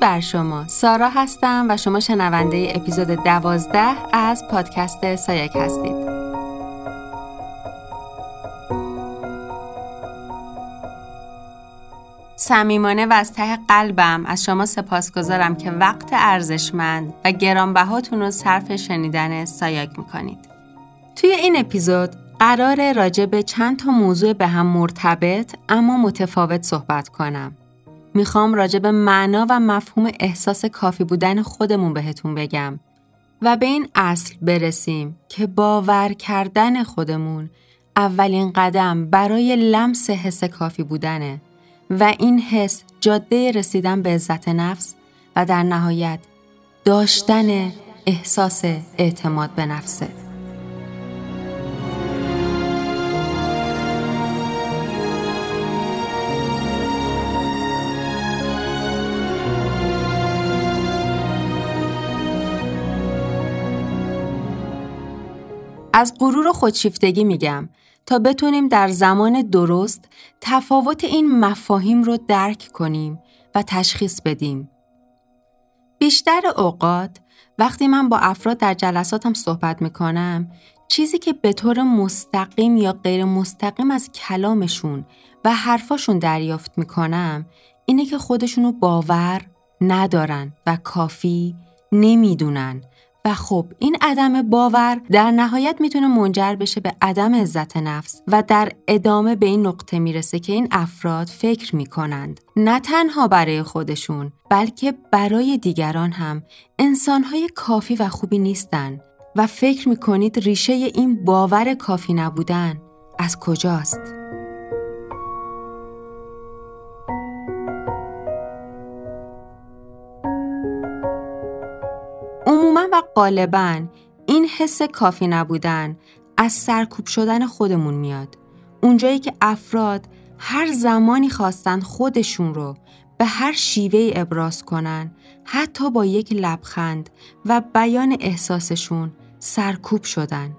بر شما. سارا هستم و شما شنونده اپیزود دوازده از پادکست سایک هستید. صمیمانه و از ته قلبم از شما سپاسگزارم که وقت ارزشمند و گرانبهاتون رو صرف شنیدن سایک می‌کنید. توی این اپیزود قرار راجع به چند تا موضوع به هم مرتبط اما متفاوت صحبت کنم. می‌خوام راجع به معنا و مفهوم احساس کافی بودن خودمون بهتون بگم و به این اصل برسیم که باور کردن خودمون اولین قدم برای لمس حس کافی بودنه و این حس جاده رسیدن به عزت نفس و در نهایت داشتن احساس اعتماد به نفسه. از غرور و خودشیفتگی میگم تا بتونیم در زمان درست تفاوت این مفاهیم رو درک کنیم و تشخیص بدیم. بیشتر اوقات وقتی من با افراد در جلساتم صحبت می‌کنم چیزی که به طور مستقیم یا غیر مستقیم از کلامشون و حرفاشون دریافت می‌کنم اینه که خودشونو باور ندارن و کافی نمی‌دونن و خب این عدم باور در نهایت می‌تونه منجر بشه به عدم عزت نفس و در ادامه به این نقطه می‌رسه که این افراد فکر می‌کنند نه تنها برای خودشون بلکه برای دیگران هم انسانهای کافی و خوبی نیستن و فکر می‌کنید ریشه این باور کافی نبودن از کجاست؟ غالبا این حس کافی نبودن از سرکوب شدن خودمون میاد. اونجایی که افراد هر زمانی خواستن خودشون رو به هر شیوه ابراز کنن حتی با یک لبخند و بیان احساسشون سرکوب شدن.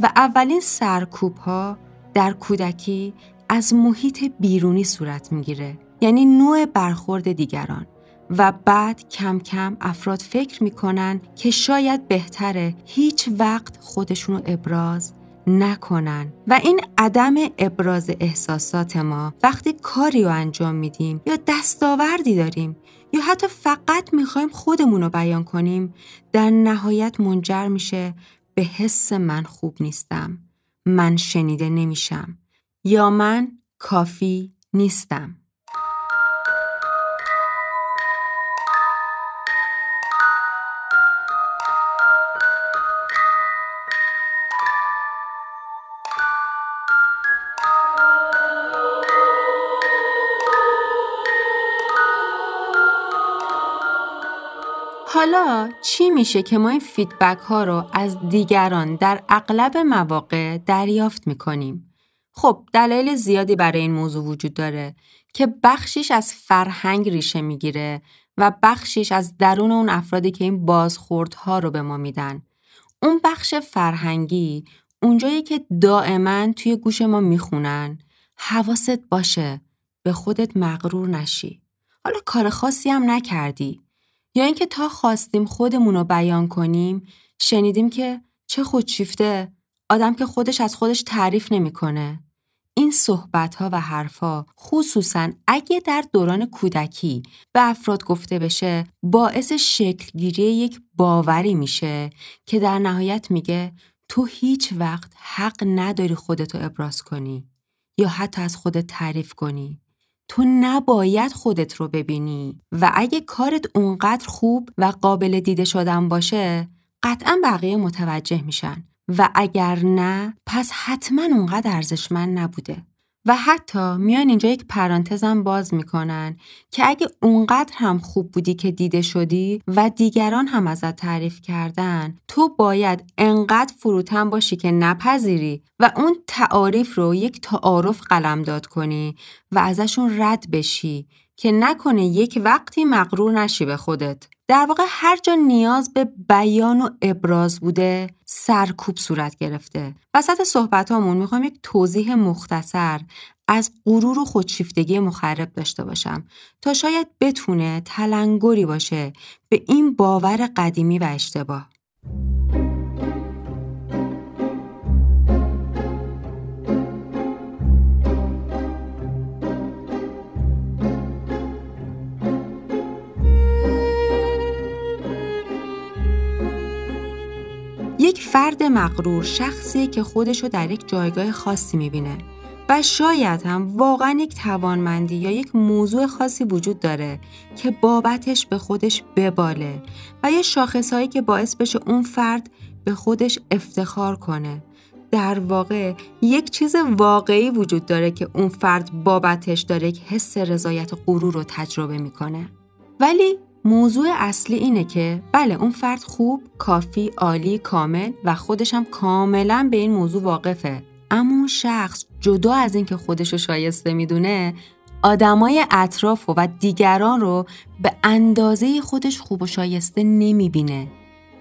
و اولین سرکوب ها در کودکی از محیط بیرونی صورت می‌گیره. یعنی نوع برخورد دیگران. و بعد کم کم افراد فکر می‌کنن که شاید بهتره هیچ وقت خودشونو ابراز نکنن. و این عدم ابراز احساسات ما وقتی کاری رو انجام میدیم یا دستاوردی داریم یا حتی فقط می‌خوایم خودمون رو بیان کنیم در نهایت منجر میشه به حس من خوب نیستم من شنیده نمیشم یا من کافی نیستم. حالا چی میشه که ما این فیدبک ها رو از دیگران در اغلب مواقع دریافت می‌کنیم؟ خب دلایل زیادی برای این موضوع وجود داره که بخشیش از فرهنگ ریشه می‌گیره و بخشیش از درون اون افرادی که این بازخوردها رو به ما میدن. اون بخش فرهنگی اونجایی که دائما توی گوش ما می‌خونن حواست باشه به خودت مغرور نشی. حالا کار خاصی هم نکردی. یا اینکه تا خواستیم خودمون رو بیان کنیم شنیدیم که چه خودشیفته آدم که خودش از خودش تعریف نمی‌کنه. این صحبت ها و حرفها خصوصا اگه در دوران کودکی به افراد گفته بشه باعث شکلگیری یک باوری میشه که در نهایت میگه تو هیچ وقت حق نداری خودتو ابراز کنی یا حتی از خودت تعریف کنی تو نباید خودت رو ببینی و اگه کارت اونقدر خوب و قابل دیده شدن باشه قطعا بقیه متوجه میشن و اگر نه پس حتما اونقدر ارزشمند نبوده. و حتی میان اینجا یک پرانتزم باز می‌کنن که اگه اونقدر هم خوب بودی که دیده شدی و دیگران هم ازت تعریف کردن تو باید انقدر فروتن باشی که نپذیری و اون تعاریف رو یک تعارف قلمداد کنی و ازشون رد بشی که نکنه یک وقتی مغرور نشی به خودت. در واقع هر جا نیاز به بیان و ابراز بوده سرکوب صورت گرفته. وسط صحبتامون می‌خوام یک توضیح مختصر از غرور و خودشیفتگی مخرب داشته باشم تا شاید بتونه تلنگری باشه به این باور قدیمی و اشتباه. یک فرد مغرور شخصی که خودشو در یک جایگاه خاصی می‌بینه و شاید هم واقعا یک توانمندی یا یک موضوع خاصی وجود داره که بابتش به خودش بباله و یه شاخصهایی که باعث بشه اون فرد به خودش افتخار کنه. در واقع یک چیز واقعی وجود داره که اون فرد بابتش داره یک حس رضایت و غرور رو تجربه می‌کنه. ولی موضوع اصلی اینه که بله اون فرد خوب، کافی، عالی، کامل و خودش هم کاملا به این موضوع واقفه. اما اون شخص جدا از اینکه خودش رو شایسته می‌دونه آدمای اطراف و دیگران رو به اندازه خودش خوب و شایسته نمی‌بینه.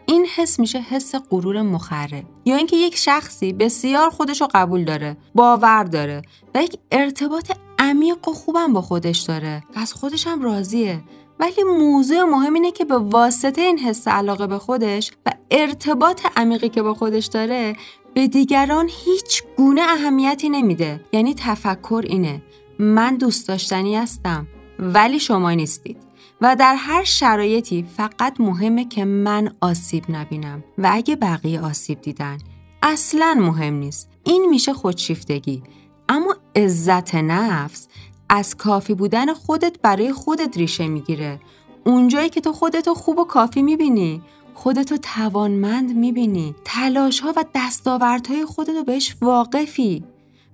این حس میشه حس غرور مخرب یا اینکه یک شخصی بسیار خودش رو قبول داره باور داره و یک ارتباط عمیق و خوبم با خودش داره و از خودش هم راضیه ولی موضوع مهم اینه که به واسطه این حس علاقه به خودش و ارتباط عمیقی که با خودش داره به دیگران هیچ گونه اهمیتی نمیده. یعنی تفکر اینه. من دوست داشتنی هستم ولی شما نیستید. و در هر شرایطی فقط مهمه که من آسیب نبینم. و اگه بقیه آسیب دیدن اصلا مهم نیست. این میشه خودشیفتگی. اما عزت نفس از کافی بودن خودت برای خودت ریشه می‌گیره. اونجایی که تو خودتو خوب و کافی می‌بینی خودتو توانمند می‌بینی. تلاش ها و دستاوردهای خودتو بهش واقفی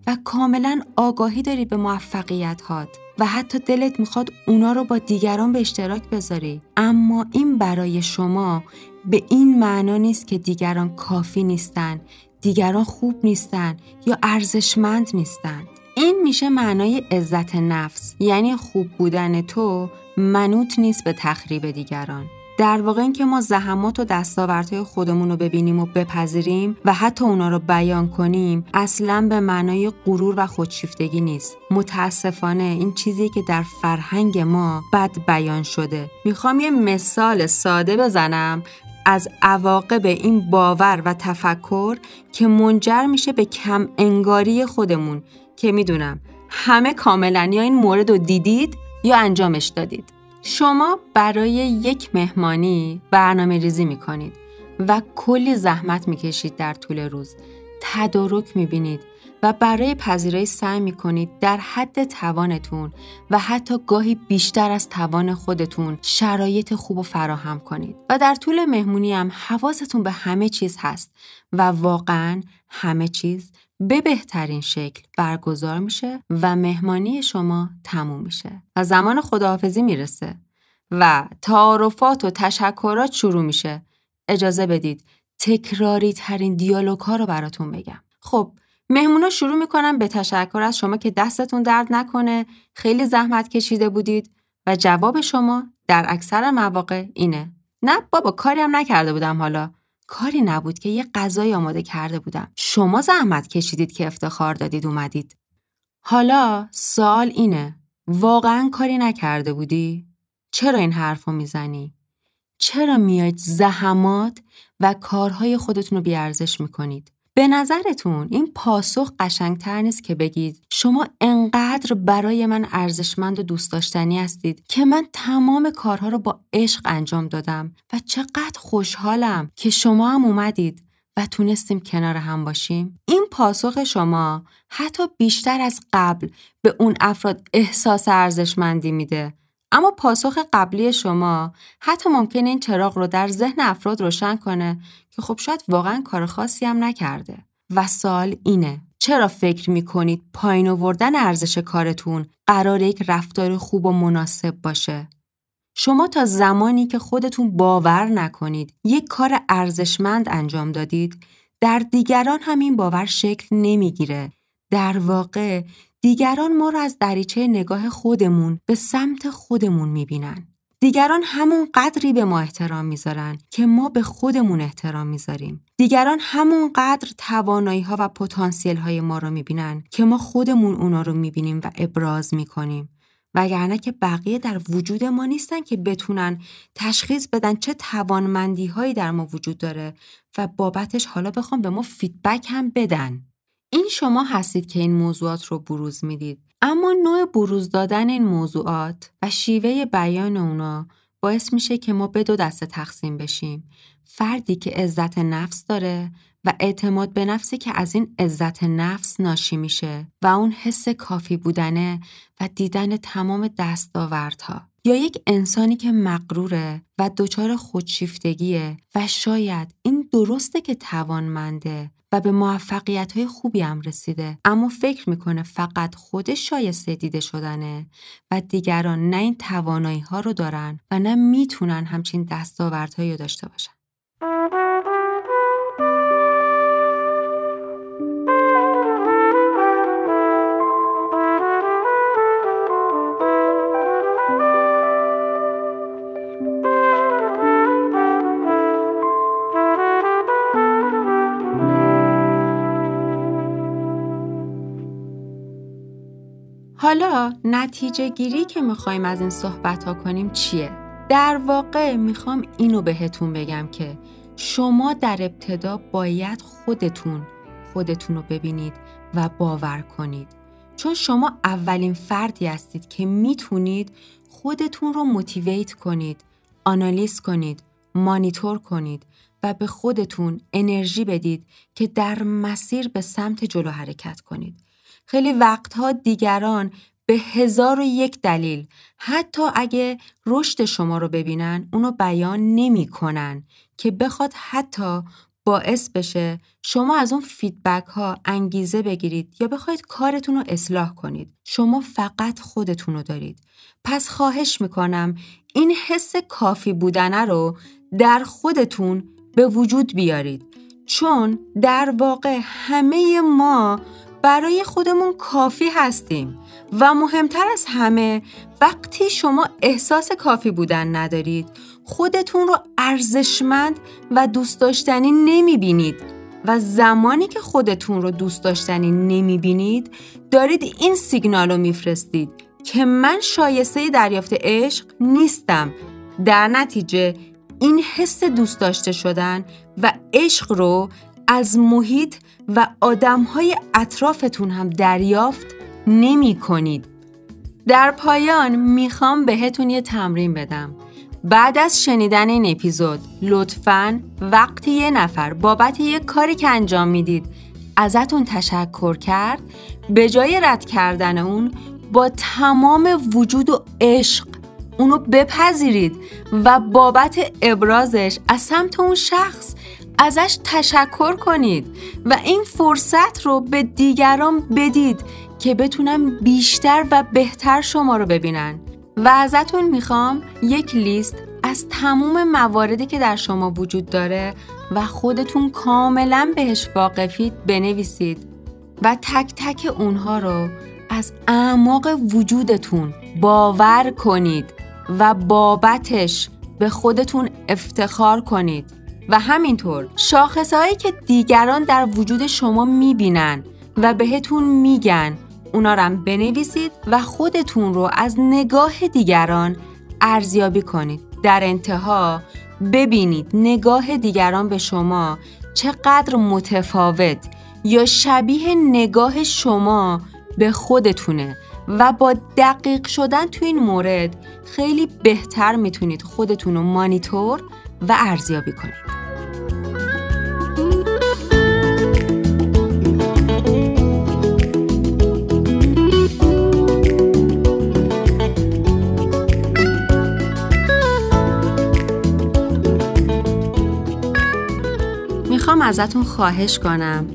و کاملا آگاهی داری به موفقیت هات و حتی دلت می‌خواد اونا رو با دیگران به اشتراک بذاری. اما این برای شما به این معنا نیست که دیگران کافی نیستن دیگران خوب نیستن یا ارزشمند نیستند این میشه معنای عزت نفس. یعنی خوب بودن تو منوط نیست به تخریب دیگران. در واقع اینکه ما زحمات و دستاوردهای خودمون رو ببینیم و بپذیریم و حتی اونا رو بیان کنیم اصلا به معنای غرور و خودشیفتگی نیست. متاسفانه این چیزی که در فرهنگ ما بد بیان شده. می‌خوام یه مثال ساده بزنم از عواقب این باور و تفکر که منجر میشه به کم انگاری خودمون. که می‌دونم همه کاملا یا این مورد رو دیدید یا انجامش دادید. شما برای یک مهمانی برنامه ریزی می‌کنید و کلی زحمت می‌کشید در طول روز. تدارک می‌بینید و برای پذیرایی سعی می‌کنید در حد توانتون و حتی گاهی بیشتر از توان خودتون شرایط خوب و فراهم کنید و در طول مهمونی هم حواستون به همه چیز هست و واقعا همه چیز به بهترین شکل برگزار میشه و مهمانی شما تموم میشه و زمان خداحافظی می‌رسه و تعارفات و تشکرات شروع میشه. اجازه بدید تکراری ترین دیالوگ ها رو براتون بگم. خب مهمونا شروع می‌کنن به تشکر از شما که دستتون درد نکنه خیلی زحمت کشیده بودید و جواب شما در اکثر مواقع اینه. نه بابا کاری هم نکرده بودم حالا. کاری نبود که یه غذای آماده کرده بودم. شما زحمت کشیدید که افتخار دادید اومدید. حالا سوال اینه. واقعا کاری نکرده بودی؟ چرا این حرف می‌زنی؟ چرا میاید زحمات و کارهای خودتون رو بیارزش می‌کنید؟ به نظرتون این پاسخ قشنگتر نیست که بگید شما انقدر برای من ارزشمند و دوست داشتنی هستید که من تمام کارها رو با عشق انجام دادم و چقدر خوشحالم که شما هم اومدید و تونستیم کنار هم باشیم؟ این پاسخ شما حتی بیشتر از قبل به اون افراد احساس ارزشمندی میده. اما پاسخ قبلی شما حتی ممکنه این چراغ رو در ذهن افراد روشن کنه که خب شاید واقعا کار خاصی هم نکرده. و سال اینه چرا فکر می‌کنید پایین آوردن ارزش کارتون قرار یک رفتار خوب و مناسب باشه؟ شما تا زمانی که خودتون باور نکنید یک کار ارزشمند انجام دادید در دیگران همین باور شکل نمی‌گیره. در واقع دیگران ما رو از دریچه نگاه خودمون به سمت خودمون می‌بینن. دیگران همون قدری به ما احترام می‌ذارن که ما به خودمون احترام می‌ذاریم. دیگران همون قدر توانایی ها و پتانسیل های ما رو می‌بینن که ما خودمون اونا رو می‌بینیم و ابراز می‌کنیم. وگرنه که بقیه در وجود ما نیستن که بتونن تشخیص بدن چه توانمندی هایی در ما وجود داره و بابتش حالا بخوام به ما فیدبک هم بدن. این شما هستید که این موضوعات رو بروز می‌دید. اما نوع بروز دادن این موضوعات و شیوه بیان اونا باعث میشه که ما به دو دسته تقسیم بشیم. فردی که عزت نفس داره و اعتماد به نفسی که از این عزت نفس ناشی میشه و اون حس کافی بودنه و دیدن تمام دستاوردها یا یک انسانی که مقروره و دچار خودشیفتگیه و شاید این درسته که توانمنده و به موفقیت های خوبی هم رسیده. اما فکر می‌کنه فقط خودش شایسته دیده شدنه و دیگران نه این توانایی ها رو دارن و نه می‌تونن همچین دستاوردهایی رو داشته باشن. حالا نتیجه گیری که می‌خوایم از این صحبت ها کنیم چیه؟ در واقع می‌خوام اینو بهتون بگم که شما در ابتدا باید خودتون خودتون رو ببینید و باور کنید چون شما اولین فردی هستید که می‌تونید خودتون رو موتیویت کنید آنالیز کنید مانیتور کنید و به خودتون انرژی بدید که در مسیر به سمت جلو حرکت کنید خیلی وقتها دیگران به هزار و یک دلیل حتی اگه رشد شما رو ببینن اونو بیان نمی کنن که بخواد حتی باعث بشه شما از اون فیدبک ها انگیزه بگیرید یا بخواید کارتون رو اصلاح کنید. شما فقط خودتون رو دارید. پس خواهش می‌کنم این حس کافی بودنه رو در خودتون به وجود بیارید. چون در واقع همه ما برای خودمون کافی هستیم و مهمتر از همه وقتی شما احساس کافی بودن ندارید خودتون رو ارزشمند و دوست داشتنی نمی بینید و زمانی که خودتون رو دوست داشتنی نمی بینید دارید این سیگنال رو میفرستید که من شایسته دریافت عشق نیستم. در نتیجه این حس دوست داشته شدن و عشق رو از محیط و آدمهای اطرافتون هم دریافت نمی کنید. در پایان می‌خوام بهتون یه تمرین بدم. بعد از شنیدن این اپیزود لطفاً وقتی یه نفر بابت یه کاری که انجام می‌دید ازتون تشکر کرد به جای رد کردن اون با تمام وجود و عشق اونو بپذیرید و بابت ابرازش از سمت اون شخص ازش تشکر کنید و این فرصت رو به دیگران بدید که بتونن بیشتر و بهتر شما رو ببینن. و ازتون می‌خوام یک لیست از تموم مواردی که در شما وجود داره و خودتون کاملا بهش واقفید بنویسید و تک تک اونها رو از اعماق وجودتون باور کنید و بابتش به خودتون افتخار کنید. و همینطور شاخصهایی که دیگران در وجود شما می‌بینن و بهتون میگن اونا رو بنویسید و خودتون رو از نگاه دیگران ارزیابی کنید. در انتها ببینید نگاه دیگران به شما چقدر متفاوت یا شبیه نگاه شما به خودتونه و با دقیق شدن تو این مورد خیلی بهتر می‌تونید خودتون رو مانیتور و ارزیابی کنید. می‌خوام ازتون خواهش کنم.